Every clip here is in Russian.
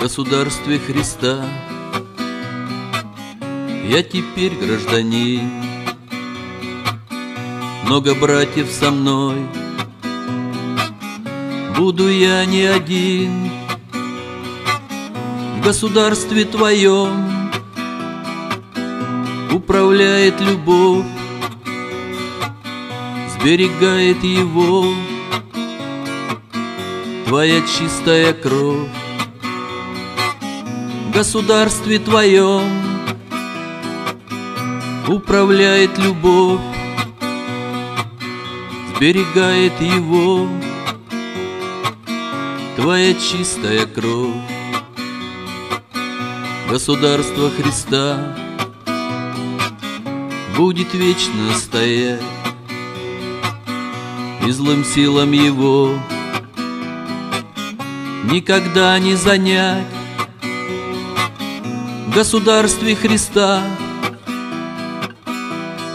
государстве Христа. Я теперь гражданин. Много братьев со мной. Буду я не один В государстве твоем. Управляет любовь Сберегает его. Твоя чистая кровь государстве твоем. Управляет любовь Сберегает его. Твоя чистая кровь. Государство Христа Будет вечно стоять. И злым силам его Никогда не занять государстве Христа.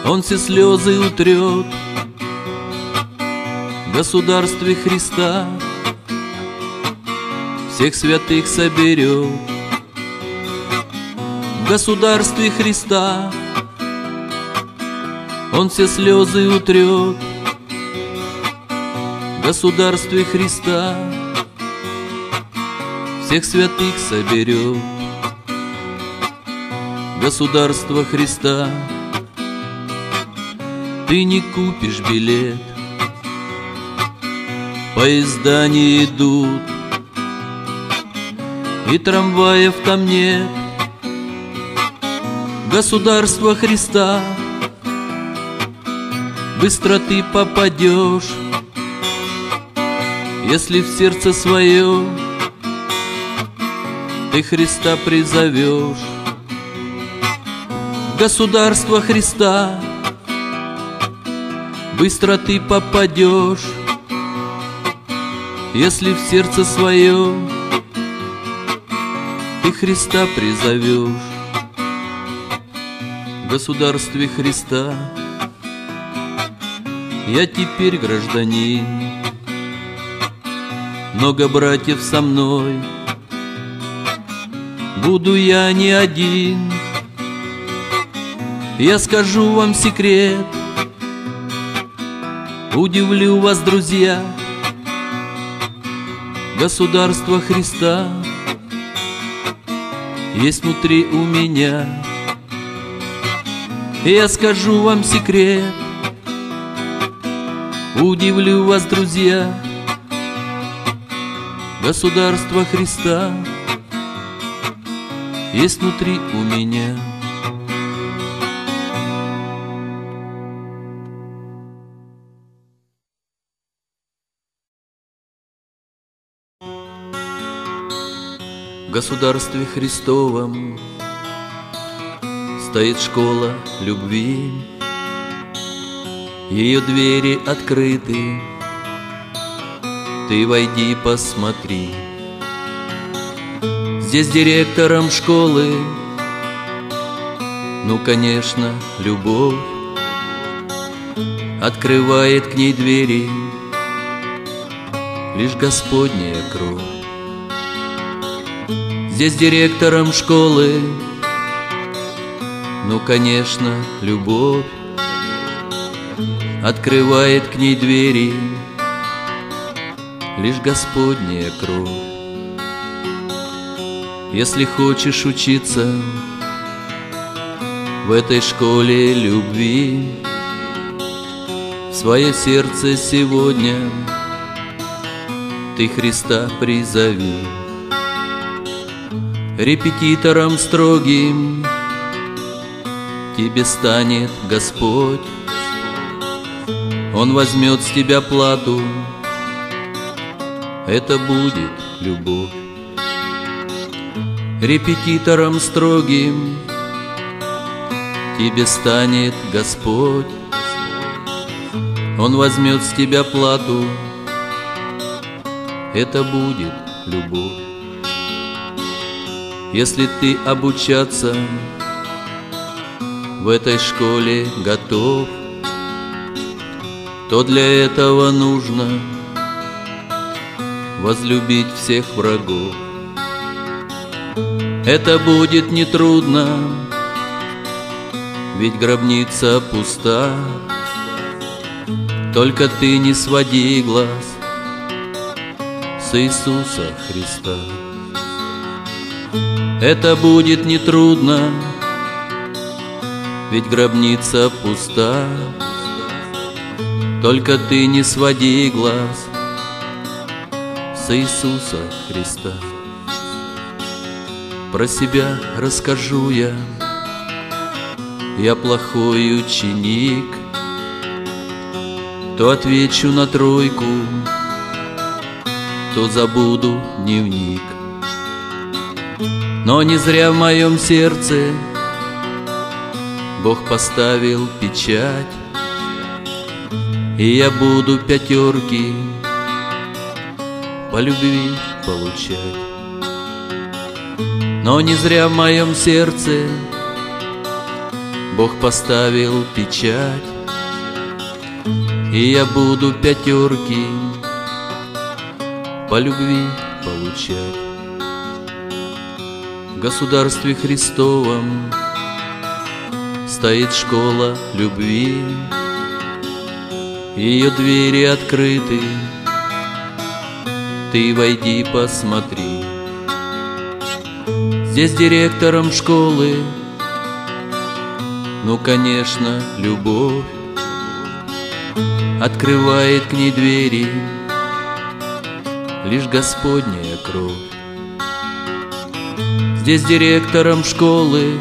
Он все слезы утрет В государстве Христа. Всех святых соберет В государстве Христа. Он все слезы утрет В государстве Христа. Всех святых соберет Государство Христа. Ты не купишь билет. Поезда не идут. И трамваев там нет. Государство Христа, быстро ты попадешь, если в сердце свое ты Христа призовешь. Государство Христа, быстро ты попадешь, если в сердце свое ты Христа призовешь. В государстве Христа Я теперь гражданин. Много братьев со мной Буду я не один Я скажу вам секрет Удивлю вас, друзья Государство Христа есть внутри у меня. Я скажу вам секрет, удивлю вас, друзья. Государство Христа есть внутри у меня. Государстве Христовом. Стоит школа любви, Ее двери открыты, Ты войди, посмотри. Здесь директором школы, Ну, конечно, любовь. Открывает к ней двери. Лишь Господняя кровь. Здесь директором школы. Ну, конечно, любовь Открывает к ней двери. Лишь Господняя кровь. Если хочешь учиться В этой школе любви свое сердце сегодня Ты Христа призови репетитором строгим. Тебе станет Господь. Он возьмет с тебя плату. Это будет любовь. Репетитором строгим Тебе станет Господь. Он возьмет с тебя плату. Это будет любовь если ты обучаться в этой школе готов, то для этого нужно возлюбить всех врагов. Это будет нетрудно, ведь гробница пуста. Только ты не своди глаз с Иисуса Христа. Это будет нетрудно, ведь гробница пуста. Только ты не своди глаз с Иисуса Христа. Про себя расскажу я, я плохой ученик, То отвечу на тройку, то забуду дневник. Но не зря в моем сердце Бог поставил печать, И я буду пятерки по любви получать. Но не зря в моем сердце Бог поставил печать, И я буду пятерки по любви получать. Государстве Христовом. Стоит школа любви, Ее двери открыты, Ты войди, посмотри. Здесь директором школы, Ну, конечно, любовь. Открывает к ней двери. Лишь Господняя кровь. Здесь директором школы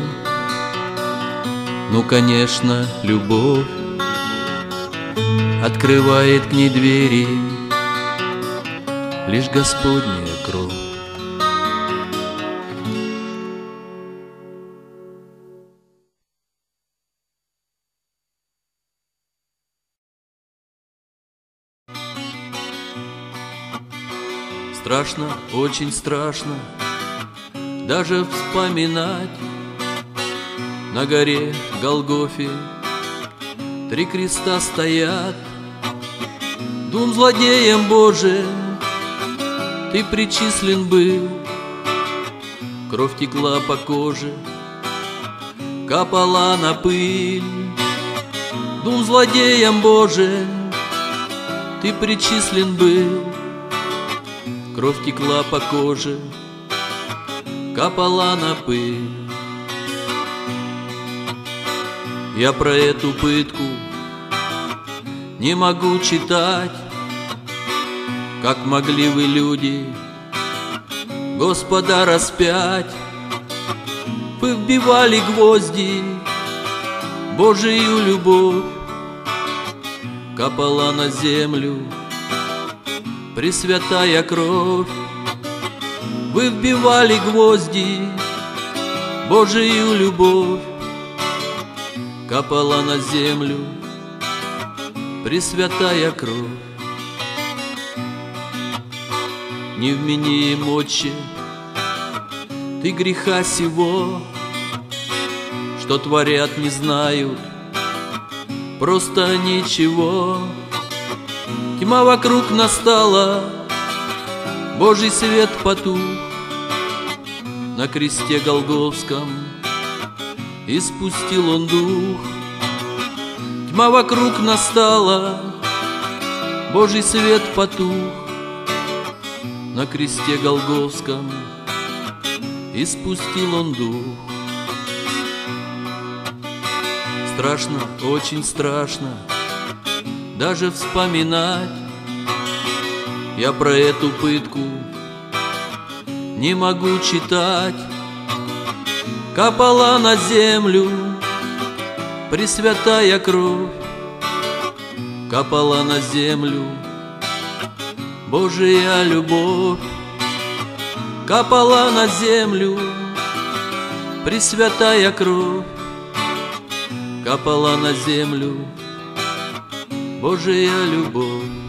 Ну, конечно, любовь Открывает к ней двери Лишь Господняя кровь. Страшно, очень страшно Даже вспоминать. На горе Голгофе Три креста стоят. Двум злодеям Божиим Ты причислен был. Кровь текла по коже Капала на пыль. Двум злодеям Божиим Ты причислен был. Кровь текла по коже, капала на пыль. Я про эту пытку не могу читать, Как могли вы, люди, Господа распять. Вы вбивали гвозди, Божию любовь, Капала на землю, Пресвятая кровь, вы вбивали гвозди, Божию любовь капала на землю, Пресвятая кровь. Не вмени им, Отче, ты греха сего, Что творят, не знают, просто ничего. Тьма вокруг настала, Божий свет потух На кресте Голговском И спустил он дух. Тьма вокруг настала, Божий свет потух На кресте Голговском И спустил он дух. Страшно, очень страшно, даже вспоминать Я про эту пытку не могу читать. Капала на землю Пресвятая кровь. Капала на землю Божия любовь. Капала на землю Пресвятая кровь. Капала на землю Божия любовь.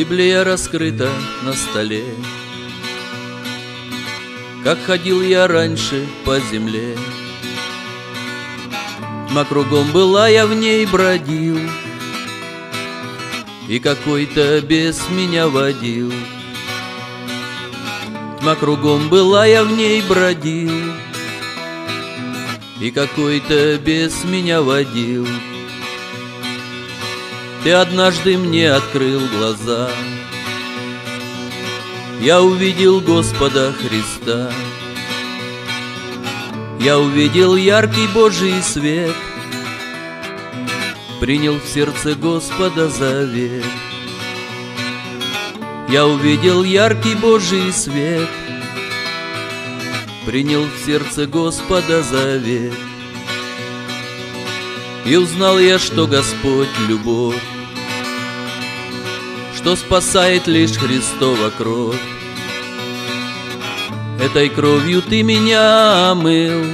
Библия раскрыта на столе, Как ходил я раньше по земле. Тьма кругом была, я в ней бродил. И какой-то бес меня водил. Тьма кругом была, я в ней бродил. И какой-то бес меня водил Ты однажды мне открыл глаза. Я увидел Господа Христа. Я увидел яркий Божий свет. Принял в сердце Господа завет. Я увидел яркий Божий свет, Принял в сердце Господа завет. И узнал я, что Господь — любовь, Что спасает лишь Христова кровь. Этой кровью ты меня омыл,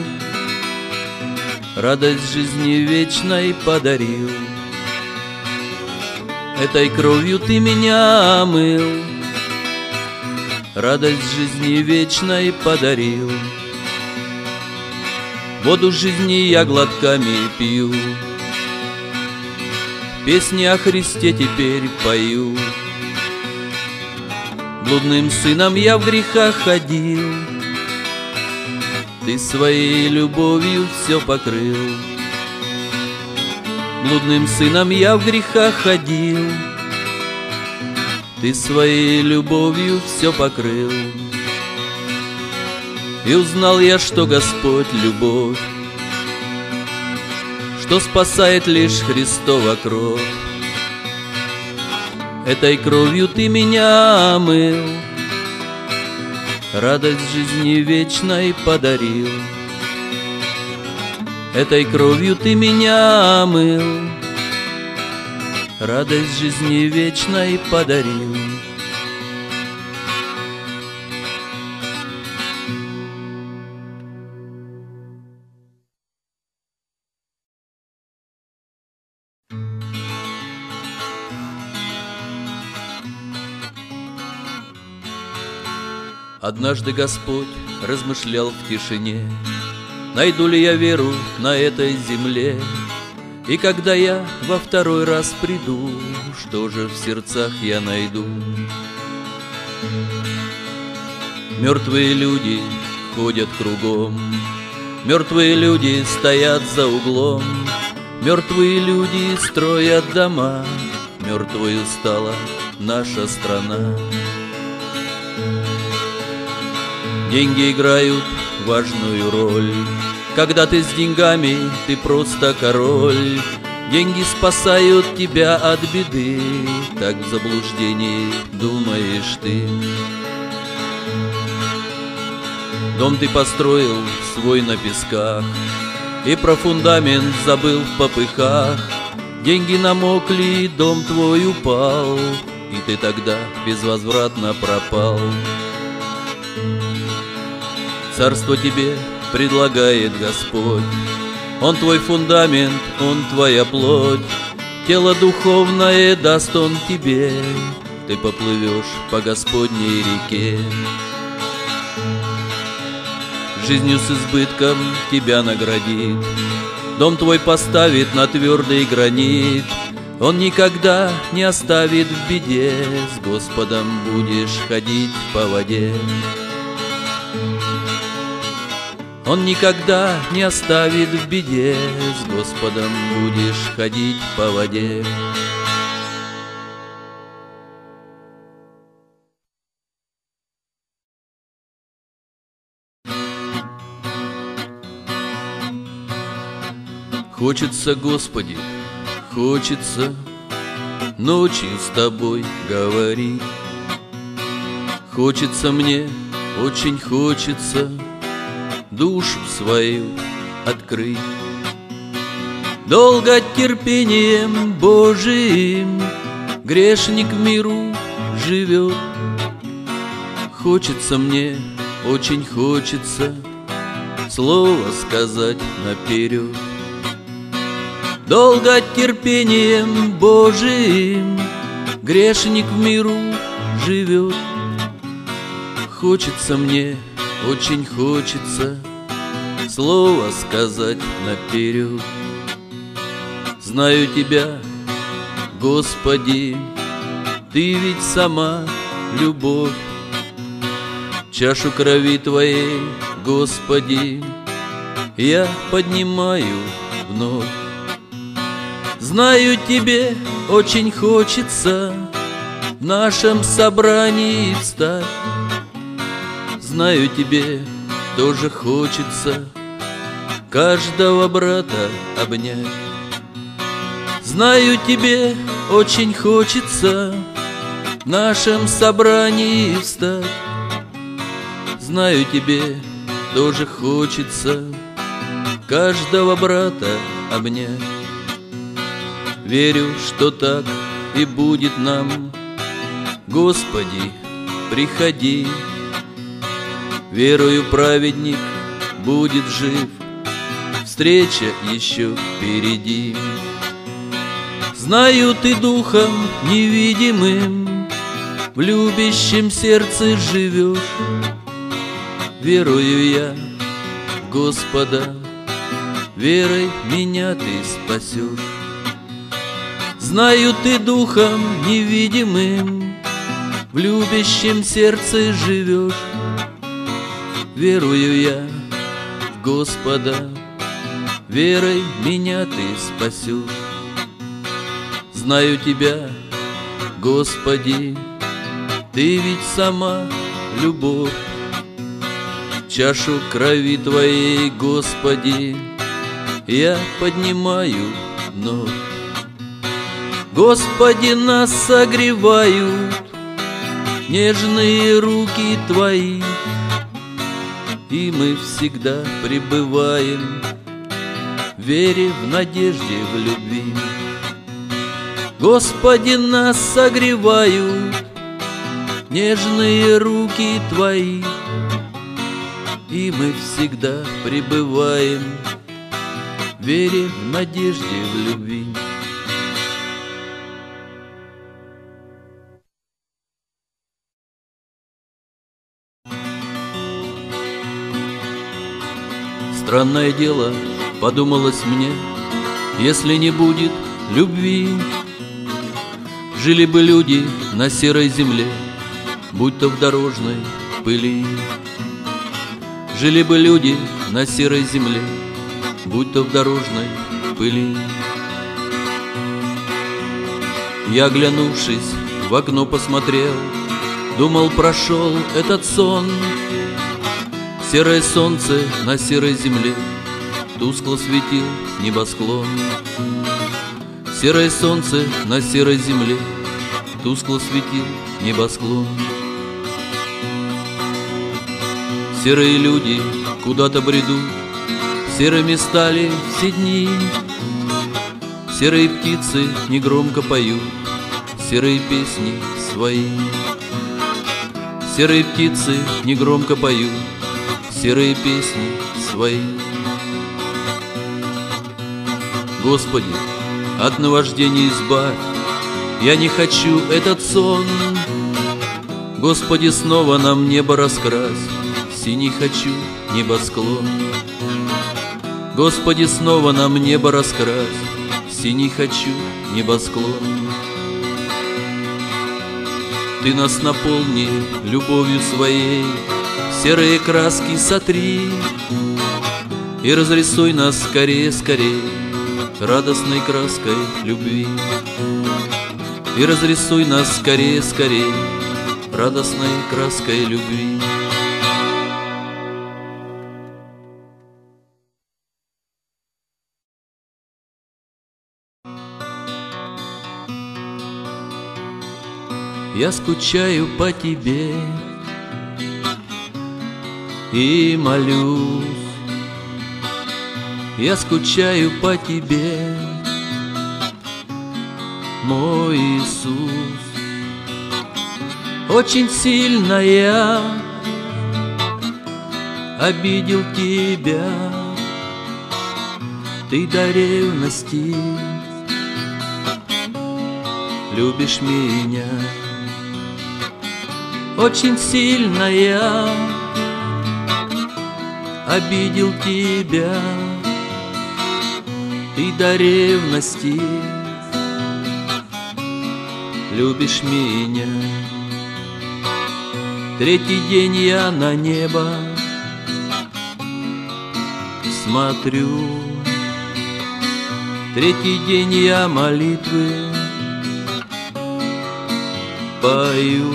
Радость жизни вечной подарил. Этой кровью ты меня омыл, Радость жизни вечной подарил. Воду жизни я глотками пью, Песни о Христе теперь пою. Блудным сыном я в грехах ходил, Ты своей любовью все покрыл. Блудным сыном я в грехах ходил, Ты своей любовью все покрыл. И узнал я, что Господь — любовь, Что спасает лишь Христова кровь. Этой кровью ты меня омыл, Радость жизни вечной подарил. Этой кровью ты меня омыл, Радость жизни вечной подарил. Однажды Господь размышлял в тишине, Найду ли я веру на этой земле? И когда я во второй раз приду, Что же в сердцах я найду? Мертвые люди ходят кругом, Мертвые люди стоят за углом, Мертвые люди строят дома, Мертвою стала наша страна. Деньги играют важную роль. Когда ты с деньгами, ты просто король. Деньги спасают тебя от беды. Так в заблуждении думаешь ты. Дом ты построил свой на песках И про фундамент забыл в попыхах. Деньги намокли, дом твой упал И ты тогда безвозвратно пропал Царство тебе предлагает Господь. Он твой фундамент, он твоя плоть. Тело духовное даст он тебе, Ты поплывешь по Господней реке. Жизнью с избытком тебя наградит, Дом твой поставит на твердый гранит, Он никогда не оставит в беде, С Господом будешь ходить по воде. Он никогда не оставит в беде, С Господом будешь ходить по воде. Хочется, Господи, хочется Ночью с Тобой говорить Хочется мне, очень хочется душу свою открыть. Долго терпением Божиим грешник в миру живет. Хочется мне, очень хочется слово сказать наперед. Долго терпением Божиим грешник в миру живет. Хочется мне, очень хочется Слово сказать наперед Знаю тебя, Господи, Ты ведь сама любовь. Чашу крови Твоей, Господи, Я поднимаю вновь. Знаю тебе очень хочется В нашем собрании встать. Знаю тебе тоже хочется Каждого брата обнять Знаю тебе очень хочется В нашем собрании встать Знаю тебе тоже хочется Каждого брата обнять Верю, что так и будет нам. Господи, приходи. Верую, праведник будет жив, Встреча еще впереди. Знаю, ты духом невидимым В любящем сердце живешь. Верую я Господа, Верой меня ты спасешь. Знаю, ты духом невидимым В любящем сердце живешь. Верую я в Господа, Верой меня ты спасешь. Знаю тебя, Господи, Ты ведь сама любовь. Чашу крови Твоей, Господи, Я поднимаю вновь. Господи, нас согревают Нежные руки Твои, И мы всегда пребываем вере, в надежде, в любви. Господи, нас согревают Нежные руки Твои, И мы всегда пребываем В вере, в надежде, в любви. Странное дело, подумалось мне, Если не будет любви, Жили бы люди на серой земле, Будь то в дорожной пыли. Жили бы люди на серой земле, Будь то в дорожной пыли. Я, глянувшись, в окно посмотрел, Думал, прошел этот сон, Серое солнце на серой земле Тускло светил небосклон. Серое солнце на серой земле Тускло светил небосклон. Серые люди куда-то бредут Серыми стали все дни. Серые птицы негромко поют Серые песни свои. Серые птицы негромко поют серые песни свои. Господи, от наваждения избавь, я не хочу этот сон. Господи, снова нам небо раскрась, синий хочу небосклон. Господи, снова нам небо раскрась, синий хочу небосклон. Ты нас наполни любовью своей, серые краски сотри И разрисуй нас скорее, скорее Радостной краской любви И разрисуй нас скорее, скорее Радостной краской любви Я скучаю по тебе, и молюсь. Я скучаю по тебе, мой Иисус. Очень сильно я обидел тебя, ты до ревности любишь меня. Очень сильно я обидел тебя Ты до ревности любишь меня. Третий день я на небо смотрю. Третий день я молитвы пою.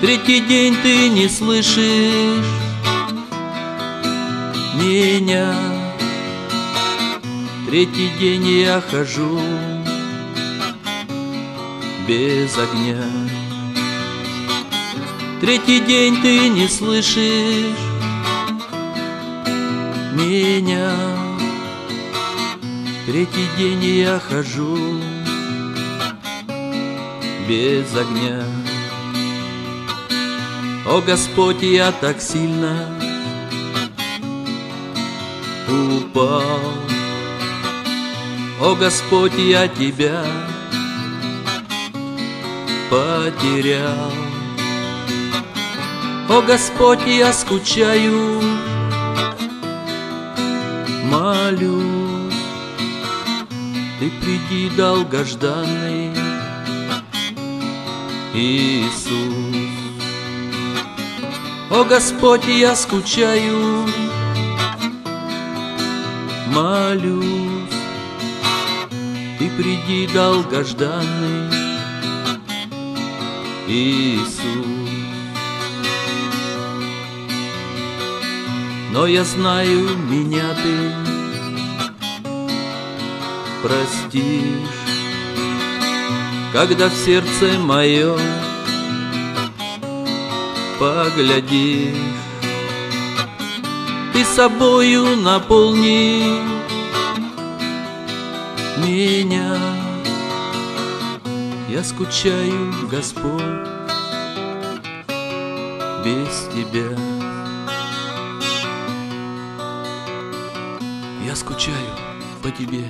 Третий день ты не слышишь меня Третий день я хожу без огня. Третий день ты не слышишь меня. Третий день я хожу без огня. О Господь, я так сильно упал О Господь, я Тебя потерял. О Господь, я скучаю, молю. Ты приди, долгожданный Иисус. О Господь, я скучаю, молюсь Ты приди, долгожданный Иисус. Но я знаю, меня ты простишь Когда в сердце моем поглядишь. Ты собою наполни меня. Я скучаю, Господь, без Тебя. Я скучаю по Тебе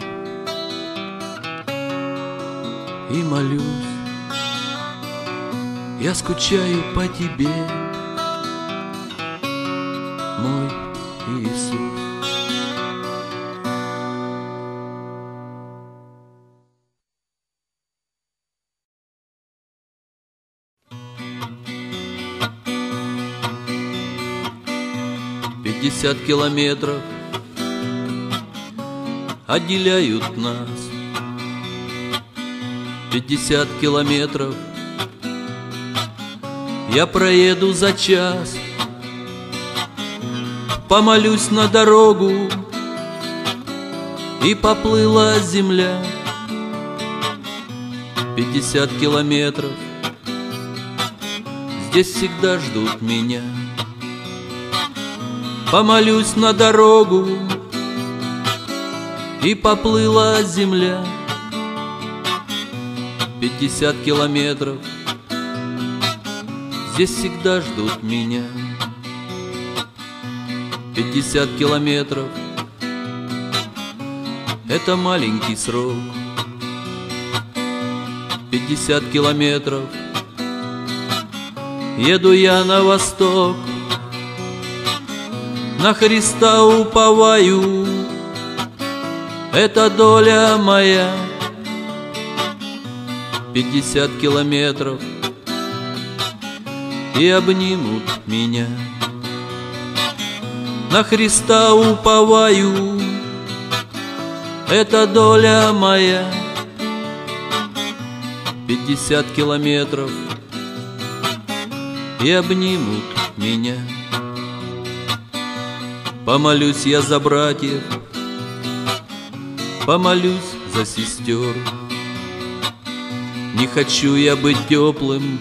и молюсь. Я скучаю по Тебе, 50 километров Отделяют нас. 50 километров. Я проеду за час Помолюсь на дорогу И поплыла земля. 50 километров. Здесь всегда ждут меня. Помолюсь на дорогу И поплыла земля. Пятьдесят километров Здесь всегда ждут меня. Пятьдесят километров Это маленький срок. Пятьдесят километров Еду я на восток На Христа уповаю. Это доля моя. Пятьдесят километров И обнимут меня. На Христа уповаю. Это доля моя. Пятьдесят километров И обнимут меня Помолюсь я за братьев Помолюсь за сестер. Не хочу я быть теплым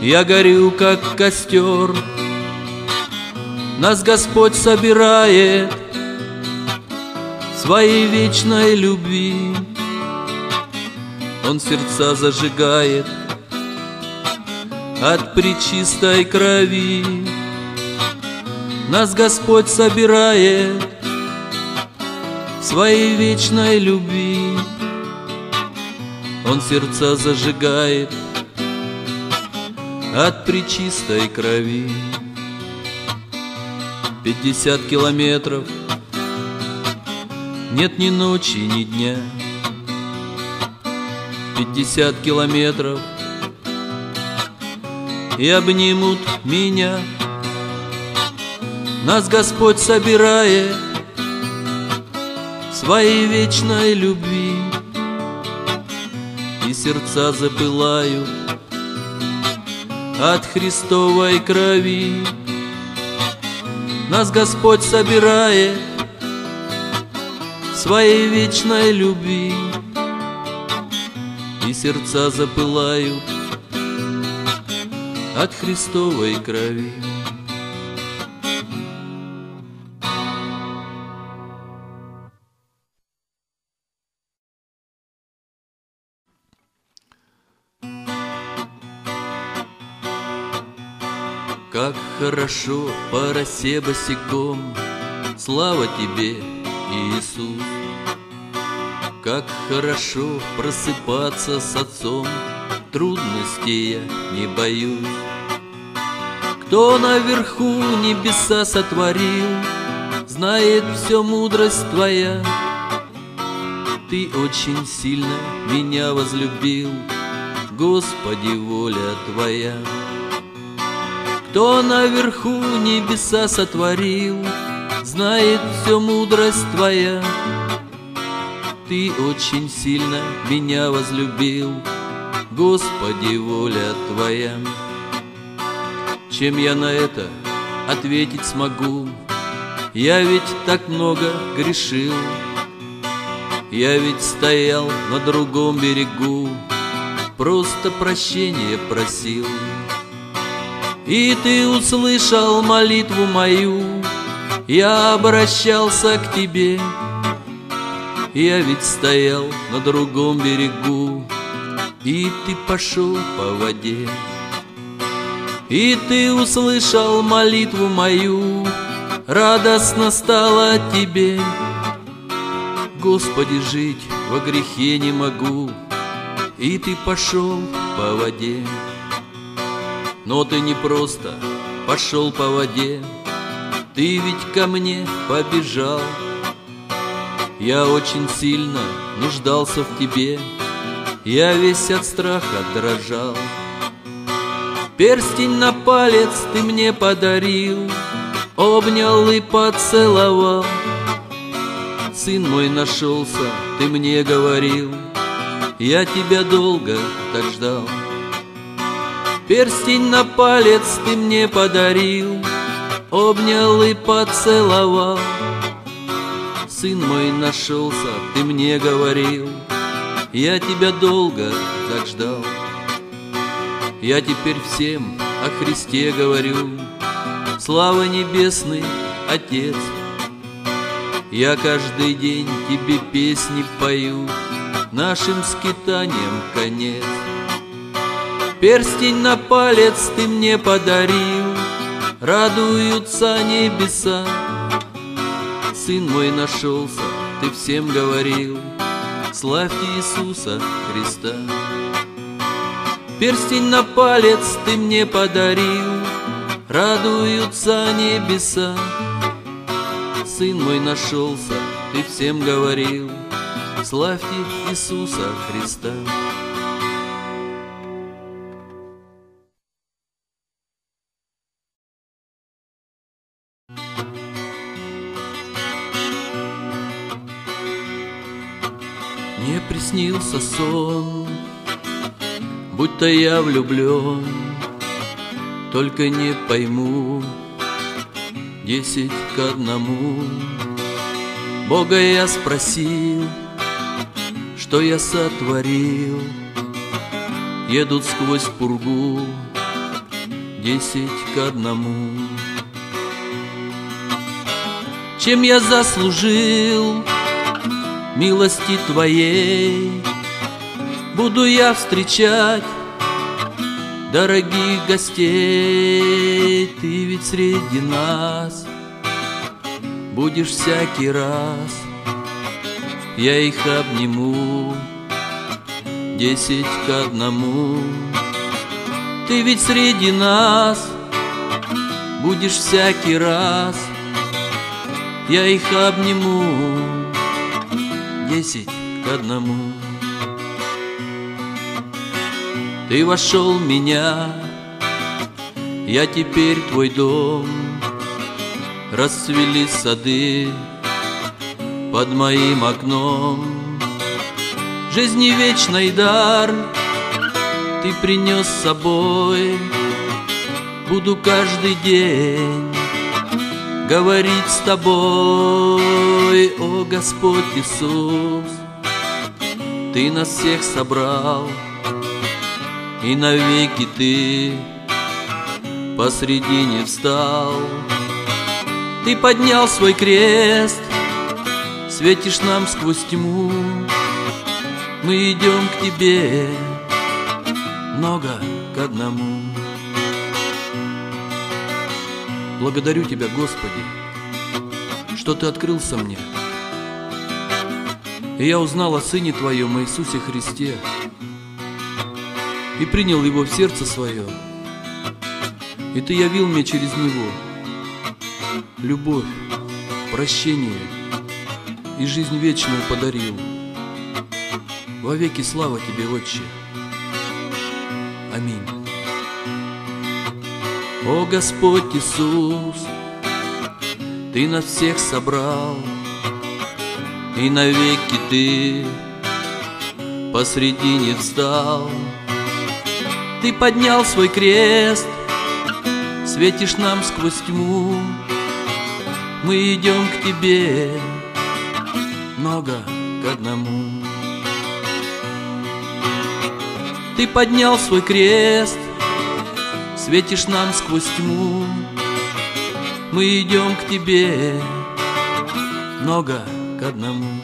Я горю, как костер. Нас Господь собирает Своей вечной любви. Он сердца зажигает От причистой крови Нас Господь собирает в Своей вечной любви. Он сердца зажигает От причистой крови. Пятьдесят километров. Нет ни ночи, ни дня. Пятьдесят километров. И обнимут меня Нас Господь собирает Своей вечной любви. И сердца запылают От Христовой крови. Нас Господь собирает Своей вечной любви. И сердца запылают От Христовой крови хорошо по росе босиком, Слава тебе, Иисус! Как хорошо просыпаться с отцом, Трудностей я не боюсь. Кто наверху небеса сотворил, Знает все мудрость твоя. Ты очень сильно меня возлюбил, Господи, воля твоя. Кто наверху небеса сотворил, Знает все мудрость твоя. Ты очень сильно меня возлюбил, Господи, воля твоя. Чем я на это ответить смогу? Я ведь так много грешил, Я ведь стоял на другом берегу, Просто прощения просил. И ты услышал молитву мою, Я обращался к тебе. Я ведь стоял на другом берегу, И ты пошел по воде. И ты услышал молитву мою, Радостно стало тебе. Господи, жить во грехе не могу, И ты пошел по воде. Но ты не просто пошел по воде, Ты ведь ко мне побежал. Я очень сильно нуждался в тебе, Я весь от страха дрожал. Перстень на палец ты мне подарил, Обнял и поцеловал. Сын мой нашелся, ты мне говорил, Я тебя долго так ждал. Перстень на палец ты мне подарил, Обнял и поцеловал. Сын мой нашелся, ты мне говорил, Я тебя долго так ждал. Я теперь всем о Христе говорю, Слава небесный Отец, Я каждый день тебе песни пою, Нашим скитанием конец. Перстень на палец ты мне подарил, Радуются небеса. Сын мой нашелся, ты всем говорил, Славьте Иисуса Христа. Перстень на палец ты мне подарил, Радуются небеса. Сын мой нашелся, ты всем говорил, Славьте Иисуса Христа. Приснился сон, будто я влюблен, Только не пойму, десять к одному. Бога я спросил, что я сотворил, Едут сквозь пургу, десять к одному. Чем я заслужил милости Твоей Буду я встречать дорогих гостей. Ты ведь среди нас будешь всякий раз. Я их обниму десять к одному. Ты ведь среди нас будешь всякий раз. Я их обниму Десять к одному Ты вошел в меня, я теперь твой дом. Расцвели сады под моим окном. Жизни вечный дар ты принес с собой. Буду каждый день говорить с тобой, о Господь Иисус. Ты нас всех собрал, и навеки ты посредине встал. Ты поднял свой крест, светишь нам сквозь тьму. Мы идем к тебе, много к одному. Благодарю Тебя, Господи, что Ты открылся мне. И я узнал о Сыне Твоем, Иисусе Христе, и принял Его в сердце свое. И Ты явил мне через Него любовь, прощение и жизнь вечную подарил. Во веки слава Тебе, Отче. Аминь. О Господь Иисус, Ты нас всех собрал, И навеки Ты посредине встал. Ты поднял свой крест, Светишь нам сквозь тьму, Мы идем к Тебе, много к одному. Ты поднял свой крест, Светишь нам сквозь тьму, Мы идем к тебе, много к одному.